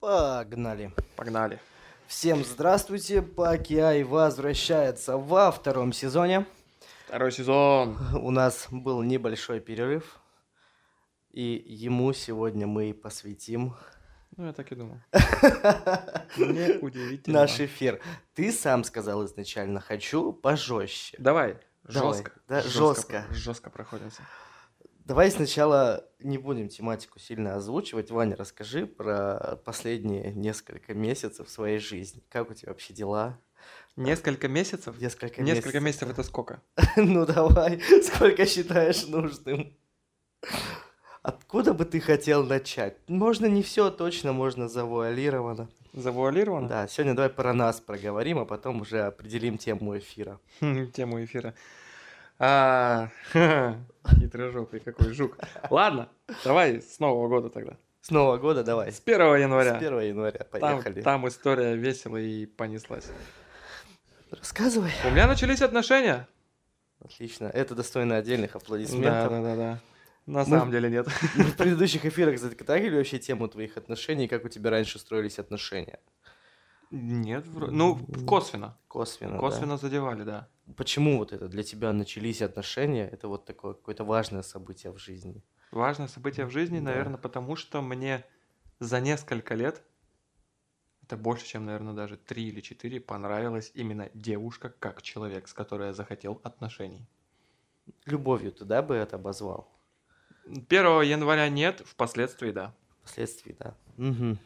Погнали. Погнали. Всем здравствуйте. Пакиай возвращается во втором сезоне. Второй сезон. У нас был небольшой перерыв. И ему сегодня мы посвятим Ну, я так и думал. Мне удивительно. наш эфир. Ты сам сказал изначально, хочу пожестче. Давай. Давай, Жестко. да, жестко. Жестко проходимся. Давай сначала не будем тематику сильно озвучивать. Ваня, расскажи про последние несколько месяцев своей жизни. Как у тебя вообще дела? Несколько месяцев? Несколько, Несколько месяцев это сколько? Ну давай, сколько считаешь нужным? Откуда бы ты хотел начать? Можно не все точно, можно завуалировано. Завуалировано? Да, сегодня давай про нас проговорим, а потом уже определим тему эфира. Тему эфира. А, хитрожопый какой жук. Ладно, давай с Нового года тогда. С Нового года давай. С 1 января. С 1 января, Там, поехали. там история весела и понеслась. Рассказывай. У меня начались отношения. Отлично, это достойно отдельных Да, аплодисментов. да, да, да. На Мы- самом деле нет. Мы в предыдущих эфирах затрагивали вообще тему твоих отношений, как у тебя раньше строились отношения. Нет, вро- ну, косвенно. Косвенно, да? Косвенно задевали, да. Почему вот это для тебя начались отношения? Это вот такое какое-то важное событие в жизни. Важное событие в жизни, Да. наверное, потому что мне за несколько лет, это больше, чем, наверное, даже три или четыре, понравилась именно девушка как человек, с которой я захотел отношений. Любовью ты, да, бы это обозвал? 1 января нет, впоследствии да. Впоследствии, да. Мгм.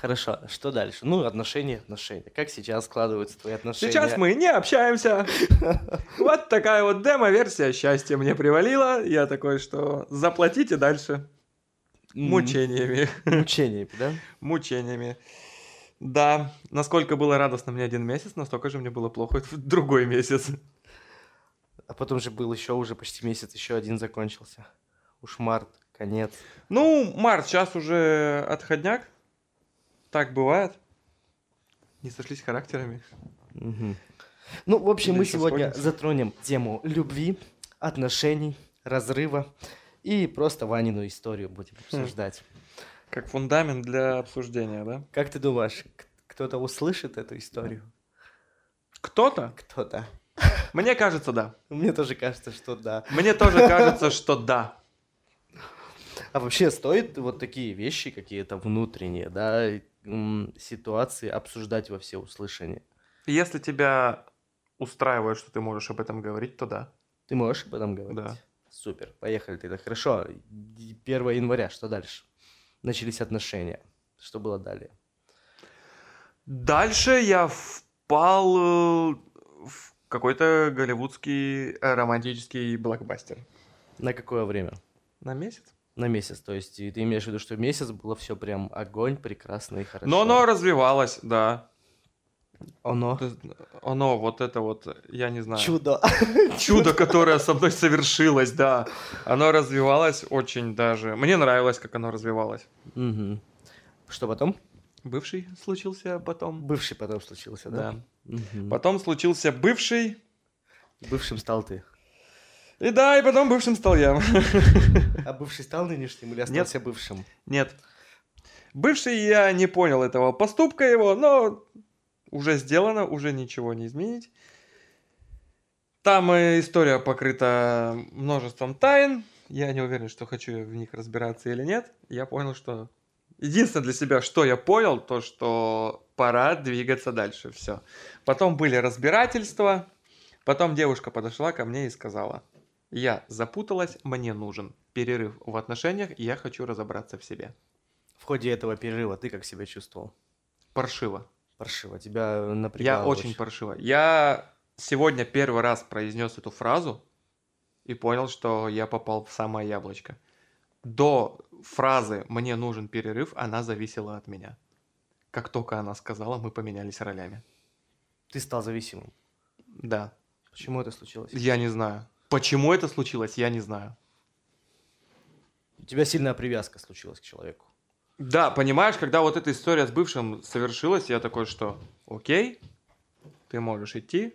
Хорошо, что дальше? Ну, отношения, отношения. Как сейчас складываются твои отношения? Сейчас мы не общаемся. Вот такая вот демо-версия счастья мне привалила. Я такой, что заплатите дальше мучениями. Мучениями, да? Мучениями. Да, насколько было радостно мне один месяц, настолько же мне было плохо в другой месяц. А потом же был еще уже почти месяц, еще один закончился. Уж март, конец. Ну, март, сейчас уже отходняк. Так бывает. Не сошлись характерами. Мгм. Ну, в общем, Или мы сегодня сходимся. затронем тему любви, отношений, разрыва и просто Ванину историю будем Хм. обсуждать. Как фундамент для обсуждения, да? Как ты думаешь, кто-то услышит эту историю? Кто-то? Кто-то. Мне кажется, да. Мне тоже кажется, что да. Мне тоже кажется, что да. А вообще стоит вот такие вещи какие-то внутренние, да, ситуации обсуждать во все услышания? Если тебя устраивает, что ты можешь об этом говорить, то да. Ты можешь об этом говорить? Да. Супер, поехали тогда. Хорошо, 1 января, что дальше? Начались отношения. Что было далее? Дальше я впал э, в какой-то голливудский э, романтический блокбастер. На какое время? На месяц? На месяц, то есть и ты имеешь в виду, что месяц было все прям огонь, прекрасно и хорошо. Но оно развивалось, да. Оно. Оно, вот это вот, я не знаю. Чудо. Чудо, которое со мной совершилось, да. Оно развивалось очень даже. Мне нравилось, как оно развивалось. Мгм. Что потом? Бывший случился потом. Бывший потом случился, да? Да. Мгм. Потом случился бывший. Бывшим стал ты. И да, и потом бывшим стал я. А бывший стал нынешним или Нет. остался бывшим? Нет. Бывший я не понял этого поступка его, но уже сделано, уже ничего не изменить. Там э, история покрыта множеством тайн. Я не уверен, что хочу в них разбираться или нет. Я понял, что... Единственное для себя, что я понял, то, что пора двигаться дальше. Все. Потом были разбирательства. Потом девушка подошла ко мне и сказала, я запуталась, мне нужен перерыв в отношениях, и я хочу разобраться в себе. В ходе этого перерыва ты как себя чувствовал? Паршиво. Паршиво. Тебя Я напрягало очень паршиво. Я сегодня первый раз произнес эту фразу и понял, что я попал в самое яблочко. До фразы «мне нужен перерыв» она зависела от меня. Как только она сказала, мы поменялись ролями. Ты стал зависимым. Да. Почему это случилось? Я не знаю. Почему это случилось, я не знаю. У тебя сильная привязка случилась к человеку. Да, понимаешь, когда вот эта история с бывшим совершилась, я такой, что окей, ты можешь идти,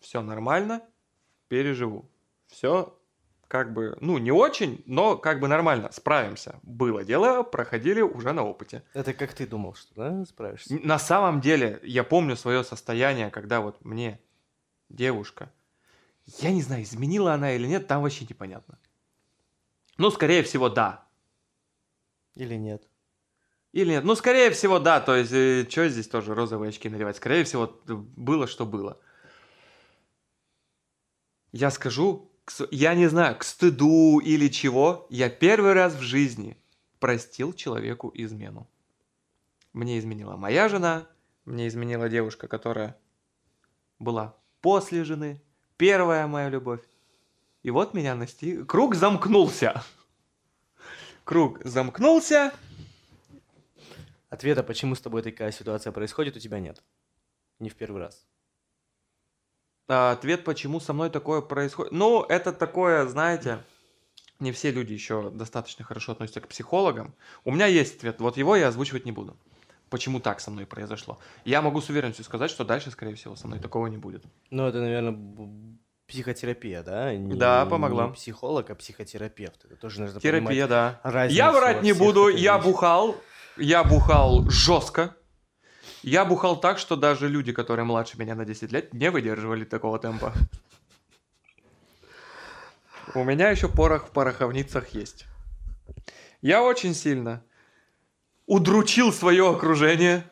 все нормально, переживу. Все как бы, ну, не очень, но как бы нормально, справимся. Было дело, проходили уже на опыте. Это как ты думал, что, да, справишься? На самом деле, я помню свое состояние, когда вот мне девушка, я не знаю, изменила она или нет, там вообще непонятно. Ну, скорее всего, да. Или нет? Или нет? Ну, скорее всего, да. То есть, что здесь тоже розовые очки наливать? Скорее всего, было, что было. Я скажу, я не знаю, к стыду или чего, я первый раз в жизни простил человеку измену. Мне изменила моя жена, мне изменила девушка, которая была после жены, первая моя любовь. И вот меня настиг... Круг замкнулся. Круг замкнулся, Ответа, почему с тобой такая ситуация происходит, у тебя нет. Не в первый раз. А, Ответ, почему со мной такое происходит. Ну, это такое, знаете, не все люди еще достаточно хорошо относятся к психологам. У меня есть ответ, вот его я озвучивать не буду. Почему так со мной произошло? Я могу с уверенностью сказать, что дальше, скорее всего, со мной такого не будет. Ну, это, наверное, психотерапия, да? Не- Да, помогла. Не психолог, а психотерапевт. Это тоже нужно Терапия, да. Я врать не буду, я бухал, я бухал жестко. Я бухал так, что даже люди, которые младше меня на 10 лет, не выдерживали такого темпа. У меня еще порох в пороховницах есть. Я очень сильно удручил свое окружение.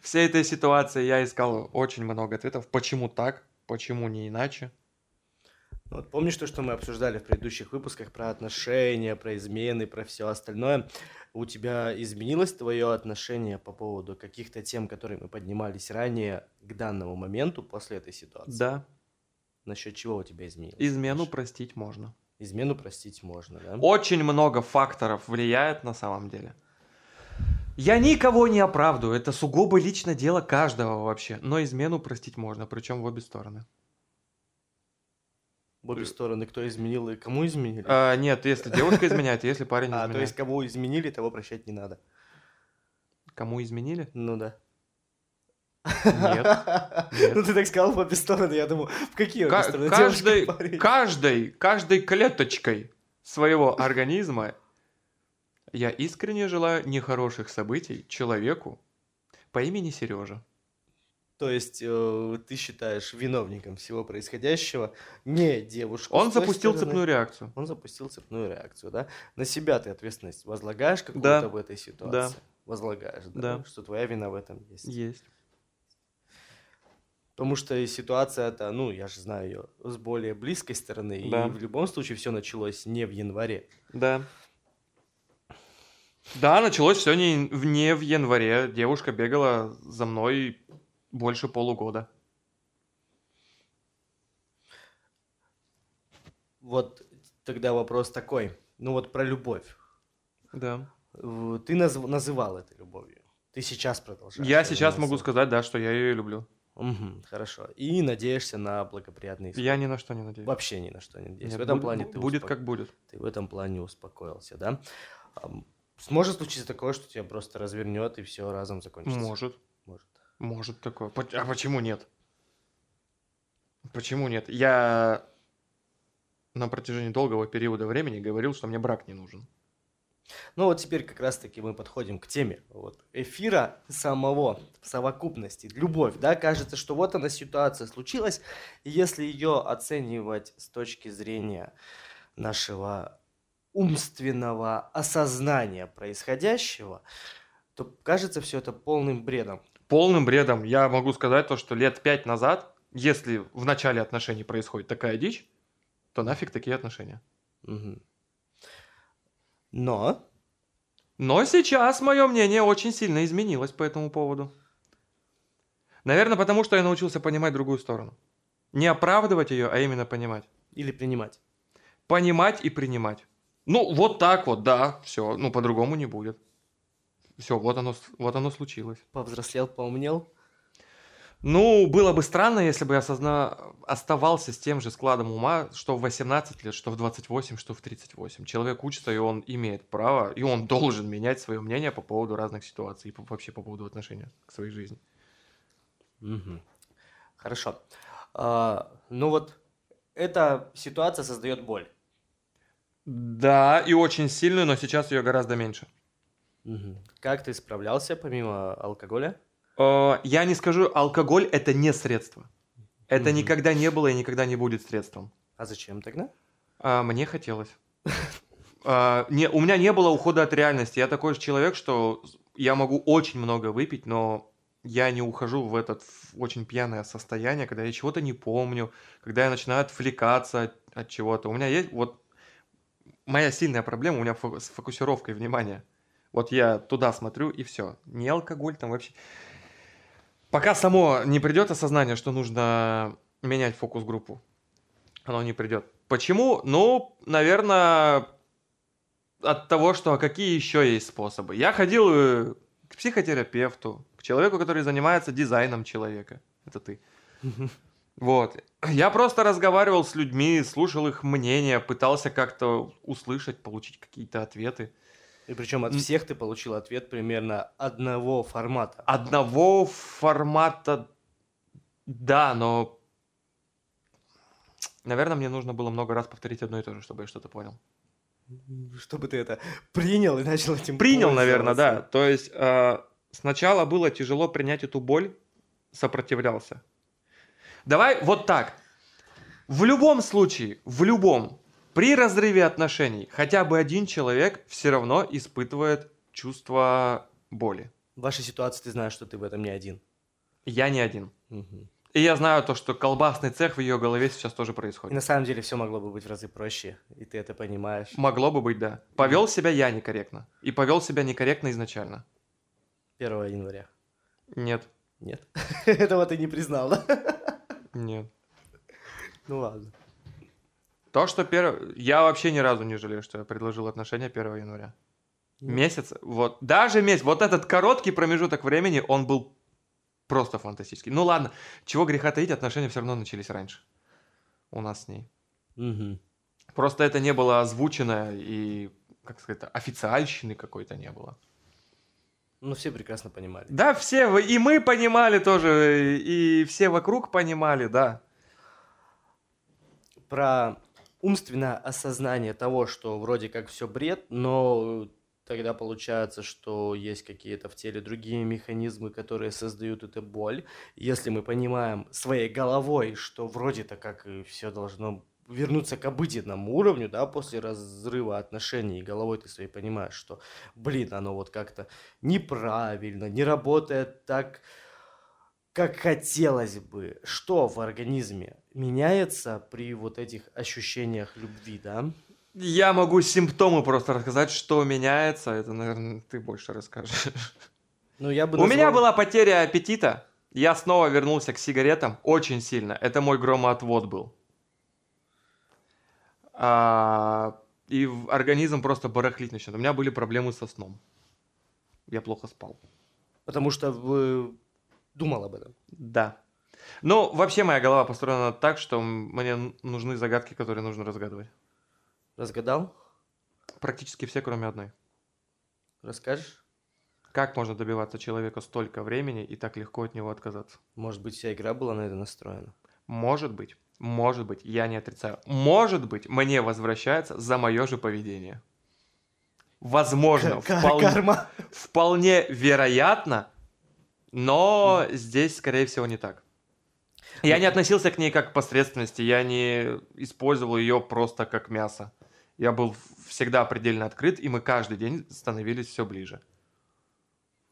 Всей этой ситуации я искал очень много ответов. Почему так? Почему не иначе? Ну, Вот помнишь то, что мы обсуждали в предыдущих выпусках про отношения, про измены, про все остальное? У тебя изменилось твое отношение по поводу каких-то тем, которые мы поднимались ранее к данному моменту после этой ситуации? Да, Насчет чего у тебя изменилось? измену Саша? простить можно. Измену простить можно, да? Очень много факторов влияет на самом деле. Я никого не оправдываю, это сугубо лично дело каждого вообще. Но измену простить можно, причем в обе стороны. В обе стороны, кто изменил и кому изменили? А, нет, если девушка изменяет, если парень А, изменяет. то есть кому изменили, того прощать не надо. Кому изменили? Ну да. Нет. Нет. Ну ты так сказал в обе стороны, я думаю, в какие обе стороны? каждой, каждой, каждой клеточкой своего организма я искренне желаю нехороших событий человеку по имени Сережа. То есть э, ты считаешь виновником всего происходящего не девушку. Он запустил стороны. цепную реакцию. Он запустил цепную реакцию, да? На себя ты ответственность возлагаешь какую-то Да. в этой ситуации? Возлагаешь, да? Да. Что твоя вина в этом есть. Есть. Потому что ситуация это, ну, я же знаю ее с более близкой стороны, Да. и в любом случае все началось не в январе. Да. Да, началось все не, в- не в январе. Девушка бегала за мной больше полугода. Вот тогда вопрос такой, ну вот про любовь. Да. Ты назв- называл это любовью. Ты сейчас продолжаешь. Я сейчас могу называть. сказать, да, что я ее люблю. Мгм, хорошо. И надеешься на благоприятный исход. Я ни на что не надеюсь. Вообще ни на что не надеюсь. Нет, в этом бу- плане ты будет успок- как будет. ты в этом плане успокоился, да? Сможет случиться такое, что тебя просто развернет и все разом закончится? Может. Может. Может такое. А почему нет? Почему нет? Я на протяжении долгого периода времени говорил, что мне брак не нужен. Ну вот теперь как раз-таки мы подходим к теме вот, эфира самого, совокупности. Любовь, да, кажется, что вот она ситуация случилась, и если ее оценивать с точки зрения нашего умственного осознания происходящего, то кажется все это полным бредом. Полным бредом. Я могу сказать то, что лет пять назад, если в начале отношений происходит такая дичь, то нафиг такие отношения. Мгм. Но Но сейчас мое мнение очень сильно изменилось по этому поводу. Наверное, потому что я научился понимать другую сторону. Не оправдывать ее, а именно понимать. или принимать. Понимать и принимать. Ну, вот так вот, да, все. Ну, по-другому не будет. Все, вот оно, вот оно случилось. Повзрослел, поумнел. Ну, было бы странно, если бы я созна... оставался с тем же складом ума, что в 18 лет, что в 28, что в 38. Человек учится, и он имеет право, и он должен менять свое мнение по поводу разных ситуаций, и по- вообще по поводу отношения к своей жизни. Мгм. Хорошо. А, ну вот эта ситуация создает боль. Да, и очень сильную, но сейчас ее гораздо меньше. Мгм. Как ты справлялся помимо алкоголя? Э, Я не скажу, алкоголь это не средство. Это Мгм. никогда не было и никогда не будет средством. А зачем тогда? А, мне хотелось. А, не, у меня не было ухода от реальности. Я такой же человек, что я могу очень много выпить, но я не ухожу в этот в очень пьяное состояние, когда я чего-то не помню, когда я начинаю отвлекаться от, от чего-то. У меня есть вот моя сильная проблема, у меня с фокусировкой внимания. Вот я туда смотрю и все. Не алкоголь там вообще. Пока само не придет осознание, что нужно менять фокус-группу, оно не придет. Почему? Ну, наверное, от того, что какие еще есть способы. Я ходил э, к психотерапевту, к человеку, который занимается дизайном человека. Это ты. Вот. Я просто разговаривал с людьми, слушал их мнение, пытался как-то услышать, получить какие-то ответы. И причем от всех ты получил ответ примерно одного формата. Одного формата, да, но, наверное, мне нужно было много раз повторить одно и то же, чтобы я что-то понял. Чтобы ты это принял и начал этим Принял, наверное, да. То есть э, сначала было тяжело принять эту боль, сопротивлялся. Давай вот так. В любом случае, в любом, при разрыве отношений, хотя бы один человек все равно испытывает чувство боли. В вашей ситуации ты знаешь, что ты в этом не один. Я не один. Мгм. И я знаю то, что колбасный цех в ее голове сейчас тоже И происходит. на самом деле все могло бы быть в разы проще, и ты это понимаешь. Могло бы быть, да. Повел себя я некорректно. И повел себя некорректно изначально. 1 января. Нет. Нет. Этого ты не признал, да? Нет. Ну ладно. То, что первое... Я вообще ни разу не жалею, что я предложил отношения 1 января. Ну. Месяц, вот, даже месяц, вот этот короткий промежуток времени, он был просто фантастический. Ну ладно, чего греха таить, отношения все равно начались раньше. У нас с ней. Мгм. Просто это не было озвучено и, как сказать, официальщины какой-то не было. Ну, все прекрасно понимали. Да, все, и мы понимали тоже, и все вокруг понимали, да. Про умственное осознание того, что вроде как все бред, но тогда получается, что есть какие-то в теле другие механизмы, которые создают эту боль. Если мы понимаем своей головой, что вроде-то как все должно вернуться к обыденному уровню, да, после разрыва отношений, и головой ты своей понимаешь, что, блин, оно вот как-то неправильно, не работает так, как хотелось бы. Что в организме меняется при вот этих ощущениях любви, да? Я могу симптомы просто рассказать, что меняется. Это, наверное, ты больше расскажешь. Ну, я бы У меня назвал- была потеря аппетита. Я снова вернулся к сигаретам очень сильно. Это мой громоотвод был. А, и организм просто барахлить начнет. У меня были проблемы со сном. Я плохо спал. Потому что вы думал об этом. Да. Ну, вообще моя голова построена так, что мне нужны загадки, которые нужно разгадывать. Разгадал? Практически все, кроме одной. Расскажешь? Как можно добиваться человека столько времени и так легко от него отказаться? Может быть, вся игра была на это настроена. Может быть, может быть, я не отрицаю. Может быть, мне возвращается за мое же поведение. Возможно, вполне, Карма. вполне вероятно, но здесь, скорее всего, не так. Я не относился к ней как к посредственности, я не использовал ее просто как мясо. Я был всегда предельно открыт, и мы каждый день становились все ближе.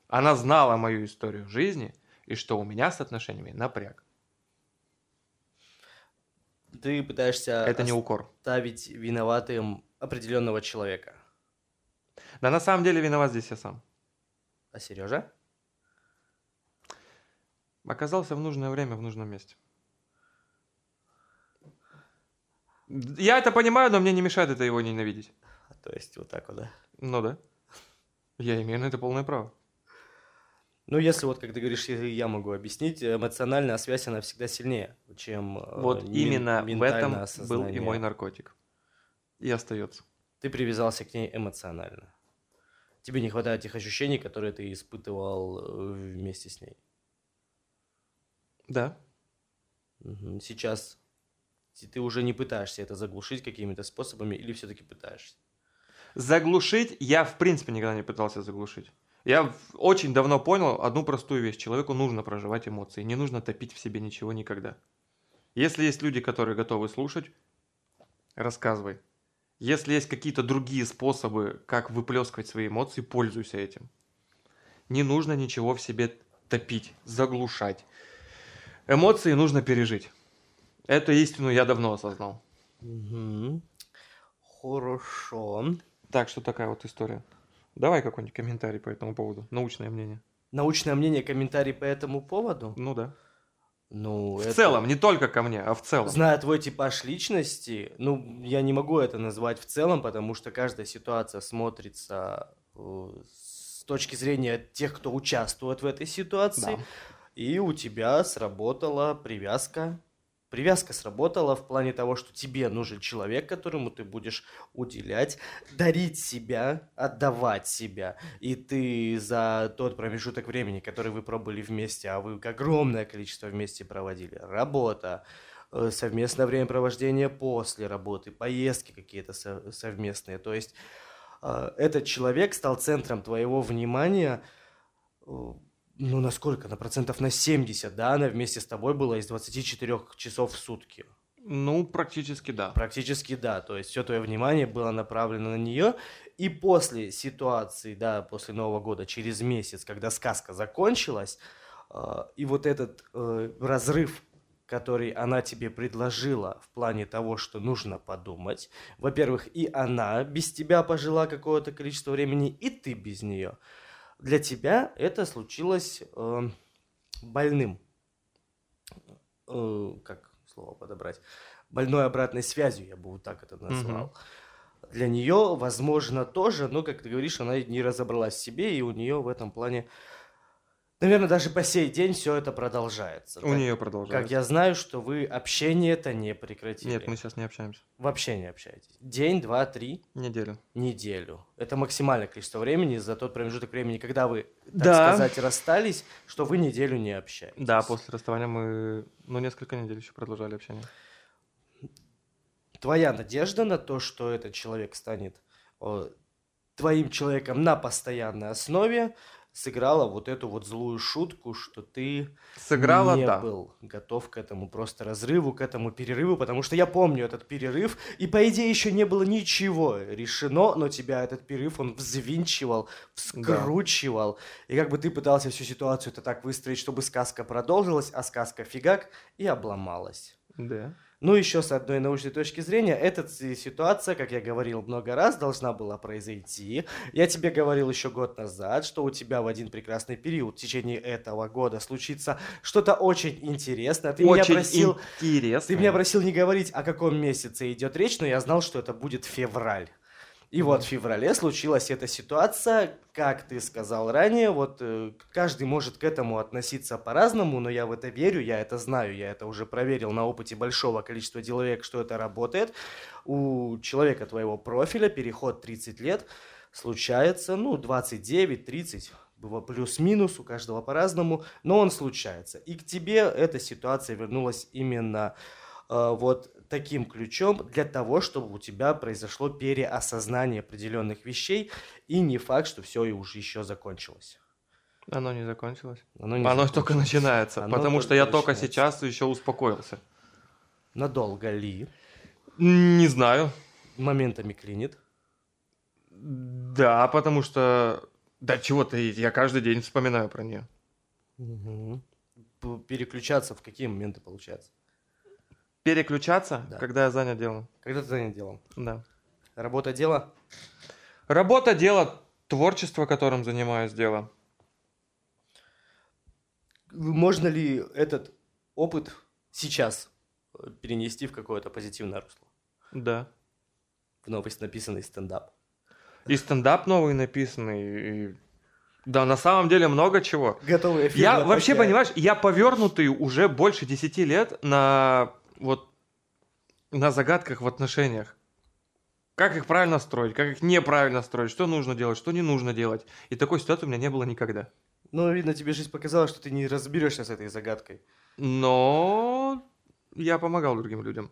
Она знала мою историю жизни, и что у меня с отношениями напряг. Ты пытаешься Это не укор. оставить виноватым определенного человека. Да на самом деле виноват здесь я сам. А Сережа? Оказался в нужное время в нужном месте. Я это понимаю, но мне не мешает это его ненавидеть. То есть вот так вот, да? Ну да. Я имею на это полное право. Ну, если вот, как ты говоришь, я могу объяснить, эмоциональная связь, она всегда сильнее, чем э, Вот мен- именно в этом был и осознание. мой наркотик. И остается. Ты привязался к ней эмоционально. Тебе не хватает тех ощущений, которые ты испытывал э, вместе с ней. Да. Сейчас ты уже не пытаешься это заглушить какими-то способами или все-таки пытаешься? Заглушить я, в принципе, никогда не пытался заглушить. Я очень давно понял одну простую вещь. Человеку нужно проживать эмоции. Не нужно топить в себе ничего никогда. Если есть люди, которые готовы слушать, рассказывай. Если есть какие-то другие способы, как выплескивать свои эмоции, пользуйся этим. Не нужно ничего в себе топить, заглушать. Эмоции нужно пережить. Эту истину я давно осознал. Мгм. Хорошо. Так что такая вот история. Давай какой-нибудь комментарий по этому поводу. Научное мнение. Научное мнение, комментарий по этому поводу? Ну да. Ну, В это- целом, не только ко мне, а в целом. Зная твой типаж личности, ну, я не могу это назвать в целом, потому что каждая ситуация смотрится э, с точки зрения тех, кто участвует в этой ситуации. Да. И у тебя сработала привязка. Привязка сработала в плане того, что тебе нужен человек, которому ты будешь уделять, дарить себя, отдавать себя. И ты за тот промежуток времени, который вы пробыли вместе, а вы огромное количество вместе проводили, работа, э, совместное времяпровождение после работы, поездки какие-то со- совместные. То есть э, этот человек стал центром твоего внимания ну, насколько? На процентов на 70, да? Она вместе с тобой была из 24 часов в сутки. Ну, практически да. Практически да. То есть все твое внимание было направлено на нее. И после ситуации, да, после Нового года, через месяц, когда сказка закончилась, э, и вот этот э, разрыв, который она тебе предложила в плане того, что нужно подумать. Во-первых, и она без тебя пожила какое-то количество времени, и ты без нее. Для тебя это случилось э, больным. Э, как слово подобрать? Больной обратной связью, я бы вот так это назвал. Для нее, возможно, тоже, но, как ты говоришь, она не разобралась в себе, и у нее в этом плане, наверное, даже по сей день все это продолжается. У Так- нее Как продолжается. я знаю, что вы общение это не прекратили. Нет, мы сейчас не общаемся. Вообще не общаетесь. День, два, три, Неделю. неделю. Это максимальное количество времени за тот промежуток времени, когда вы, так Да. сказать, расстались, что вы неделю не общаетесь. Да, после расставания мы, ну, несколько недель еще продолжали общение. Твоя надежда на то, что этот человек станет твоим человеком на постоянной основе, сыграла вот эту вот злую шутку, что ты Сыграла, не да. был готов к этому просто разрыву, к этому перерыву, потому что я помню этот перерыв, и по идее еще не было ничего решено, но тебя этот перерыв, он взвинчивал, вскручивал, и как бы ты пытался всю ситуацию это так выстроить, чтобы сказка продолжилась, а сказка фигак и обломалась. Да. Ну, еще с одной научной точки зрения, эта си- ситуация, как я говорил много раз, должна была произойти. Я тебе говорил еще год назад, что у тебя в один прекрасный период в течение этого года случится что-то очень интересное. Ты меня Очень просил, интересно. ты меня просил не говорить, о каком месяце идет речь, но я знал, что это будет февраль. И вот в феврале случилась эта ситуация, как ты сказал ранее, вот э, каждый может к этому относиться по-разному, но я в это верю, я это знаю, я это уже проверил на опыте большого количества человек, что это работает. У человека твоего профиля переход 30 лет случается, ну, 29-30, было плюс-минус, у каждого по-разному, но он случается. И к тебе эта ситуация вернулась именно вот таким ключом для того, чтобы у тебя произошло переосознание определенных вещей, и не факт, что все и уже еще закончилось. Оно не закончилось. Оно, не Оно закончилось. только начинается. Оно потому что я только сейчас еще успокоился. Надолго ли? Не знаю. Моментами клинит. Да, потому что... Да чего ты, я каждый день вспоминаю про нее. П- Переключаться в какие моменты получается? Переключаться, Да. когда я занят делом. Когда ты занят делом? Да. Работа, дело? Работа, дело, творчество, которым занимаюсь, дело. Можно ли этот опыт сейчас э, перенести в какое-то позитивное русло? Да. В новость написанный стендап. И стендап новый написанный. и- Да, на самом деле много чего. Готовый эфир. Я вообще, понимаешь, я повернутый уже больше 10 лет на вот на загадках в отношениях. Как их правильно строить, как их неправильно строить, что нужно делать, что не нужно делать. И такой ситуации у меня не было никогда. Ну, видно, тебе жизнь показала, что ты не разберешься с этой загадкой. Но я помогал другим людям.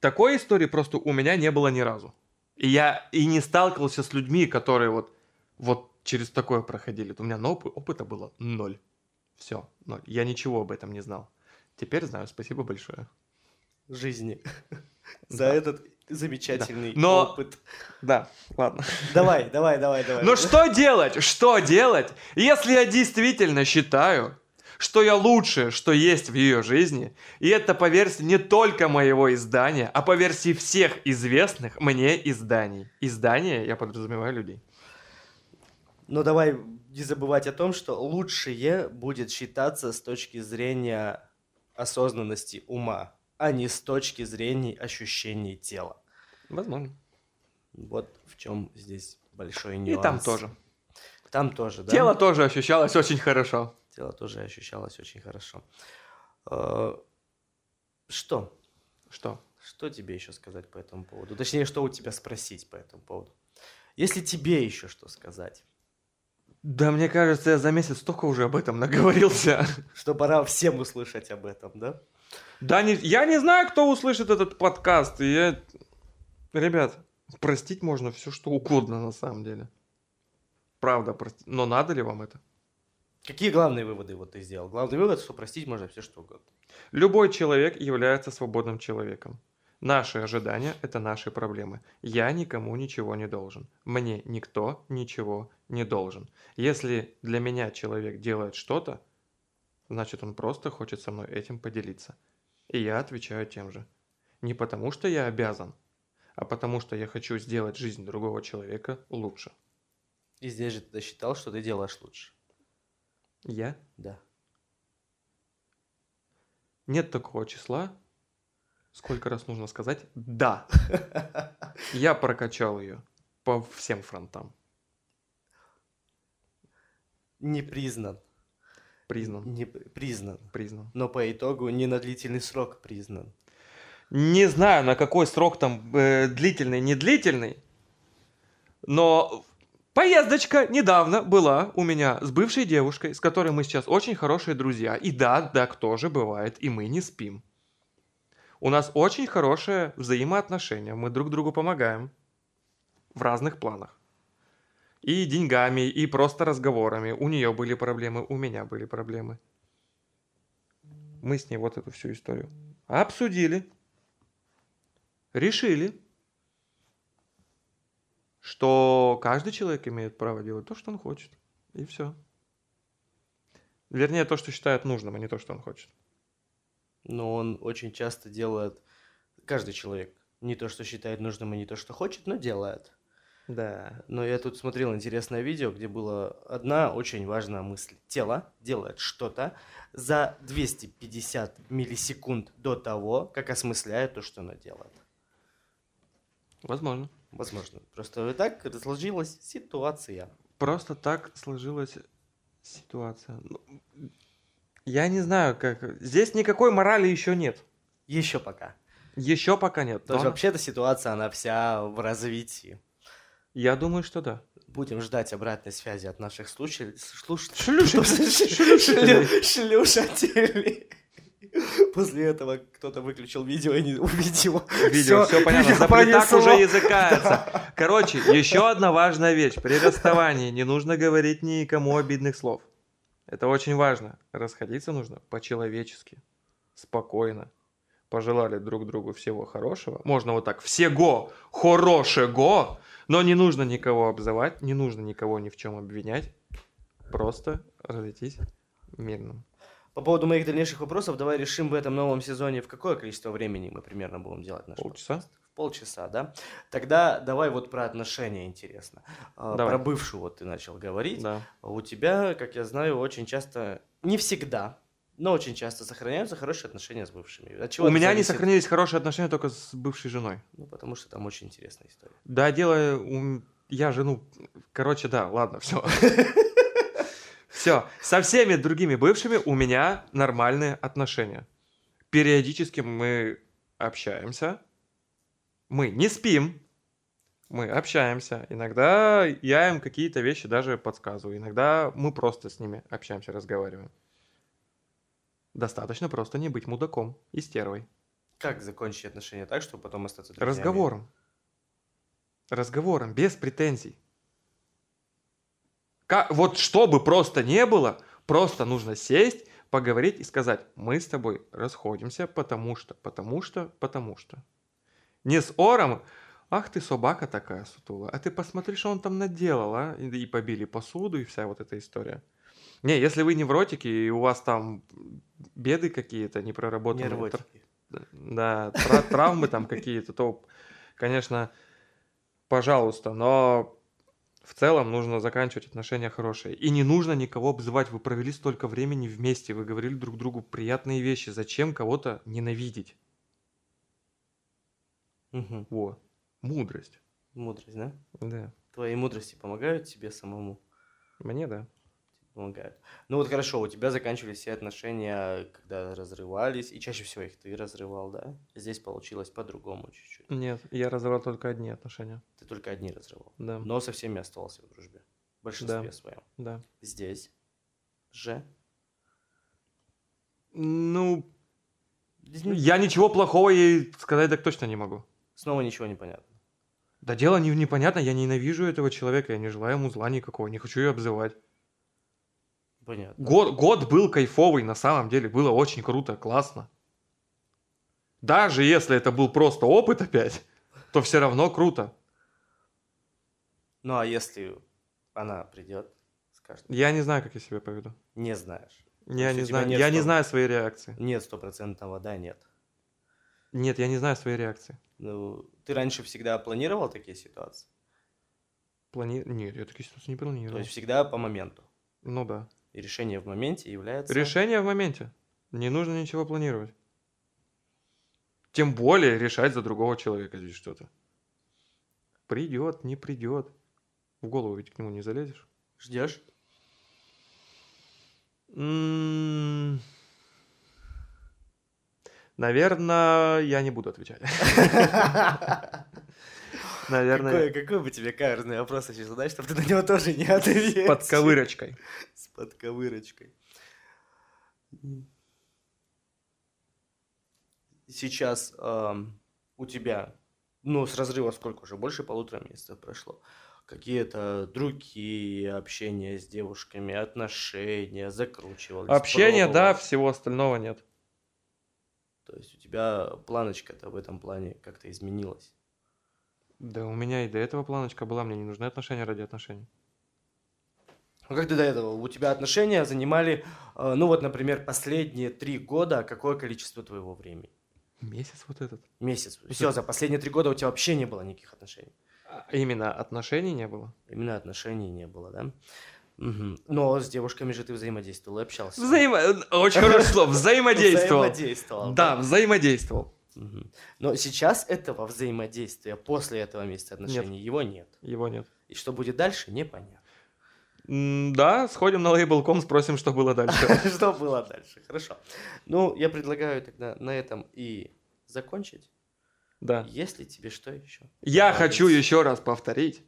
такой истории просто у меня не было ни разу. И я и не сталкивался с людьми, которые вот, вот через такое проходили. У меня на опы- опыта было ноль. Все, ноль. Я ничего об этом не знал. Теперь знаю, спасибо большое. Жизни. За этот замечательный Но- опыт. Да, ладно. Давай, давай, давай, давай. Но что делать? Что делать, если я действительно считаю, что я лучшее, что есть в ее жизни, и это по версии не только моего издания, а по версии всех известных мне изданий. Издания, я подразумеваю людей. Но давай не забывать о том, что лучшее будет считаться с точки зрения осознанности ума, а не с точки зрения ощущений тела. Возможно. Вот в чем здесь большой И нюанс. там тоже. Там тоже, да? Тело тоже ощущалось очень хорошо. Тело тоже ощущалось очень хорошо. Э, Что? Что? Что тебе еще сказать по этому поводу? Точнее, что у тебя спросить по этому поводу? Если тебе еще что сказать, Да, мне кажется, я за месяц столько уже об этом наговорился. что пора всем услышать об этом, да? Да, не, я не знаю, кто услышит этот подкаст. И я... Ребят, простить можно все, что угодно на самом деле. Правда, простить. Но надо ли вам это? Какие главные выводы вот ты сделал? Главный вывод, что простить можно все что угодно. Любой человек является свободным человеком. Наши ожидания – это наши проблемы. Я никому ничего не должен. Мне никто ничего не должен. Если для меня человек делает что-то, значит он просто хочет со мной этим поделиться. И я отвечаю тем же. Не потому, что я обязан, а потому, что я хочу сделать жизнь другого человека лучше. И здесь же ты считал, что ты делаешь лучше. Я? Да. Нет такого числа. Сколько раз нужно сказать «да». Я прокачал ее по всем фронтам. Не признан. Признан. Не при- признан. Признан. Но по итогу не на длительный срок признан. Не знаю, на какой срок там э, длительный, не длительный, но поездочка недавно была у меня с бывшей девушкой, с которой мы сейчас очень хорошие друзья. И да, так тоже бывает, и мы не спим. У нас очень хорошее взаимоотношение, мы друг другу помогаем в разных планах. И деньгами, и просто разговорами. У нее были проблемы, у меня были проблемы. Мы с ней вот эту всю историю обсудили решили, что каждый человек имеет право делать то, что он хочет. И все. Вернее, то, что считает нужным, а не то, что он хочет. Но он очень часто делает, каждый человек, не то, что считает нужным и не то, что хочет, но делает. Да. Но я тут смотрел интересное видео, где была одна очень важная мысль. Тело делает что-то за 250 миллисекунд до того, как осмысляет то, что оно делает. Возможно. Возможно. Просто вот так сложилась ситуация. Просто так сложилась ситуация. Ну, Я не знаю, как... Здесь никакой морали еще нет. Еще пока. Еще пока нет. Но что вообще-то ситуация, она вся в развитии. Я думаю, что да. Будем ждать обратной связи от наших слушателей. Слуш... Шлюшателей. После этого кто-то выключил видео и не увидел. Видео, все понятно. видео Заплетак понесло. уже языкается. Короче, еще одна важная вещь. При расставании не нужно говорить никому обидных слов. Это очень важно. Расходиться нужно по-человечески, спокойно. Пожелали друг другу всего хорошего. Можно вот так, всего хорошего, но не нужно никого обзывать, не нужно никого ни в чем обвинять. Просто разойтись мирно. По поводу моих дальнейших вопросов, давай решим в этом новом сезоне, в какое количество времени мы примерно будем делать наш Полчаса? подкаст. В полчаса, да? Тогда давай вот про отношения интересно. А, Давай. Про бывшую вот ты начал говорить. Да. У тебя, как я знаю, очень часто, не всегда, но очень часто сохраняются хорошие отношения с бывшими. От чего У меня не зависит? сохранились хорошие отношения только с бывшей женой. Ну, потому что там очень интересная история. Да, дело... у- Я жену... Короче, да, ладно, все. Все. Со всеми другими бывшими у меня нормальные отношения. Периодически мы общаемся. Мы не спим. Мы общаемся. Иногда я им какие-то вещи даже подсказываю. Иногда мы просто с ними общаемся, разговариваем. Достаточно просто не быть мудаком и стервой. Как закончить отношения так, чтобы потом остаться друзьями? Разговором. Разговором, без претензий. Ка- вот чтобы просто не было, просто нужно сесть, поговорить и сказать, мы с тобой расходимся, потому что, потому что, потому что. Не с ором, ах ты собака такая сутула, а ты посмотри, что он там наделал, а? И побили посуду, и вся вот эта история. Не, если вы невротики, и у вас там беды какие-то непроработанные, тр- Нервотики. да, тра- травмы там какие-то, то, конечно, пожалуйста, но в целом нужно заканчивать отношения хорошие. И не нужно никого обзывать, вы провели столько времени вместе, вы говорили друг другу приятные вещи, зачем кого-то ненавидеть? Мгм. Во, мудрость. Мудрость, да? Да, Твои мудрости помогают тебе самому? мне да. Помогают. Ну вот хорошо, у тебя заканчивались все отношения, когда разрывались, и чаще всего их ты разрывал, да? Здесь получилось по-другому чуть-чуть. Нет, я разорвал только одни отношения. Ты только одни разрывал. Да, Но со всеми оставался в дружбе. В большинстве Да. своем. да. Здесь же. Ну, ну, я ничего плохого ей сказать так точно не могу. Снова ничего не понятно. Да дело не, непонятно, я ненавижу этого человека, я не желаю ему зла никакого, не хочу ее обзывать. Понятно. Год, год был кайфовый, на самом деле, было очень круто, классно. Даже если это был просто опыт опять, то все равно круто. Ну а если она придет, скажет, Я не знаю, как я себя поведу. не знаешь. Я не знаю, я не стопа. знаю своей реакции. Нет стопроцентного да, нет. Нет, я не знаю своей реакции. Ну, ты раньше всегда планировал такие ситуации? Плани... Нет, я такие ситуации не То планировал. есть всегда по моменту. Ну да. И решение в моменте является... Решение в моменте. Не нужно ничего планировать. Тем более решать за другого человека здесь что-то. Придет, не придет. В голову ведь к нему не залезешь. Ждешь? М, Наверное, я не буду отвечать. Наверное, Какой, какой бы тебе каверзный вопрос сейчас задать, чтобы ты на него тоже не ответил? под ковырочкой. С подковырочкой. Сейчас ам, у тебя, ну, с разрыва сколько уже? Больше полутора месяцев прошло. Какие-то другие общения с девушками, отношения, закручивались, Общение, да, всего остального нет. То есть у тебя планочка-то в этом плане как-то изменилась. Да, у меня и до этого планочка была, мне не нужны отношения ради отношений. Ну как ты до этого? У тебя отношения занимали, э, ну вот, например, последние три года, какое количество твоего времени? Месяц вот этот. Месяц. Все, за последние три года у тебя вообще не было никаких отношений. А Именно отношений не было. Именно отношений не было, да? Мгм. Но с девушками же ты взаимодействовал и общался. Взаимо... Очень хорошее слово. Взаимодействовал. Взаимодействовал. Да, взаимодействовал. Но сейчас этого взаимодействия, после этого месяца отношений, его нет. Его нет. И что будет дальше, непонятно. Да, сходим на лейбл.ком, спросим, что было дальше. Что было дальше? Хорошо. Ну, я предлагаю тогда на этом и закончить. Да. Если тебе что еще? Я хочу еще раз повторить.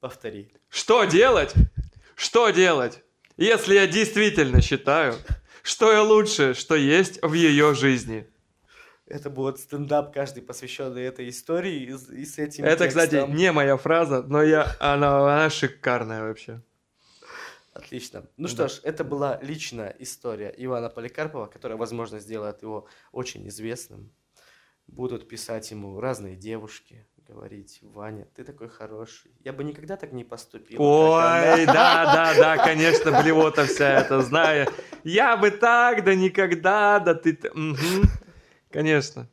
Повтори. Что делать? Что делать, если я действительно считаю, что я лучшее, что есть в ее жизни? Это будет стендап, каждый посвященный этой истории и, с- и с этим Это, кстати, текстом. не моя фраза, но я, она, она шикарная вообще. Отлично. Ну Да. что ж, это была личная история Ивана Поликарпова, которая, возможно, сделает его очень известным. Будут писать ему разные девушки, говорить, Ваня, ты такой хороший. Я бы никогда так не поступил. как она». Ой, да, да, да, конечно, блевота вся эта, знаю. Я бы так, да никогда, да ты... мгм. Конечно.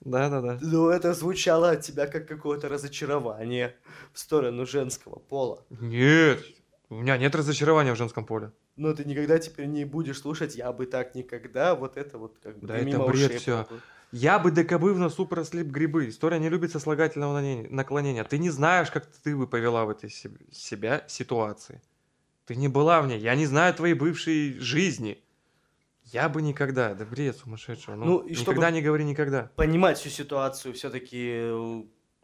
Да, да, да. Ну, это звучало от тебя как какое-то разочарование в сторону женского пола. Нет, у меня нет разочарования в женском поле. Но ты никогда теперь не будешь слушать, я бы так никогда, вот это вот как бы Да это бред пропустил. Я бы докобы в носу прослеп грибы. История не любит сослагательного наклонения. Ты не знаешь, как ты бы повела в этой се- себя ситуации. Ты не была в ней. Я не знаю твоей бывшей жизни. Я бы никогда. Да бред сумасшедшего. Ну, Ну, и никогда не говори никогда. Понимать всю ситуацию все-таки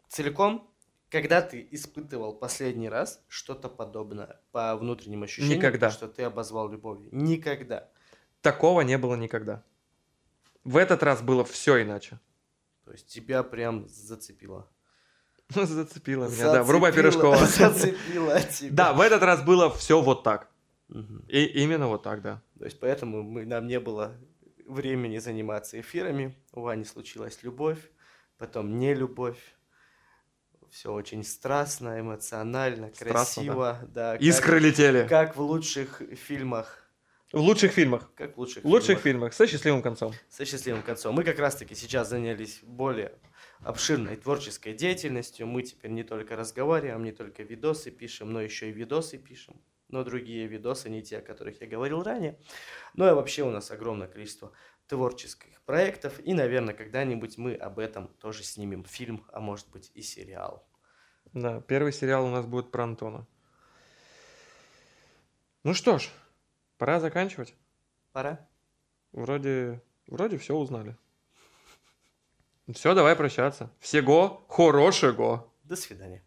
целиком, когда ты испытывал последний раз что-то подобное по внутренним ощущениям, Никогда. что ты обозвал любовью. Никогда. Такого не было никогда. В этот раз было все иначе. То есть тебя прям зацепило. Зацепило меня, да. Врубай Пирожкова. Зацепило тебя. Да, в этот раз было все вот так. И именно вот так, да. То есть поэтому мы, нам не было времени заниматься эфирами. У Вани случилась любовь, потом не любовь. Все очень страстно, эмоционально, Страстно, красиво. Да. как- Искры летели. Как в лучших фильмах. В лучших фильмах. Как в лучших В лучших фильмах. фильмах. Со счастливым концом. Со счастливым концом. Мы как раз-таки сейчас занялись более обширной творческой деятельностью. Мы теперь не только разговариваем, не только видосы пишем, но еще и видосы пишем. Но другие видосы, не те, о которых я говорил ранее. Ну и вообще у нас огромное количество творческих проектов. И, наверное, когда-нибудь мы об этом тоже снимем фильм, а может быть и сериал. Да, первый сериал у нас будет про Антона. Ну что ж, пора заканчивать. Пора? Вроде, вроде все узнали. Все, давай прощаться. Всего хорошего. До свидания.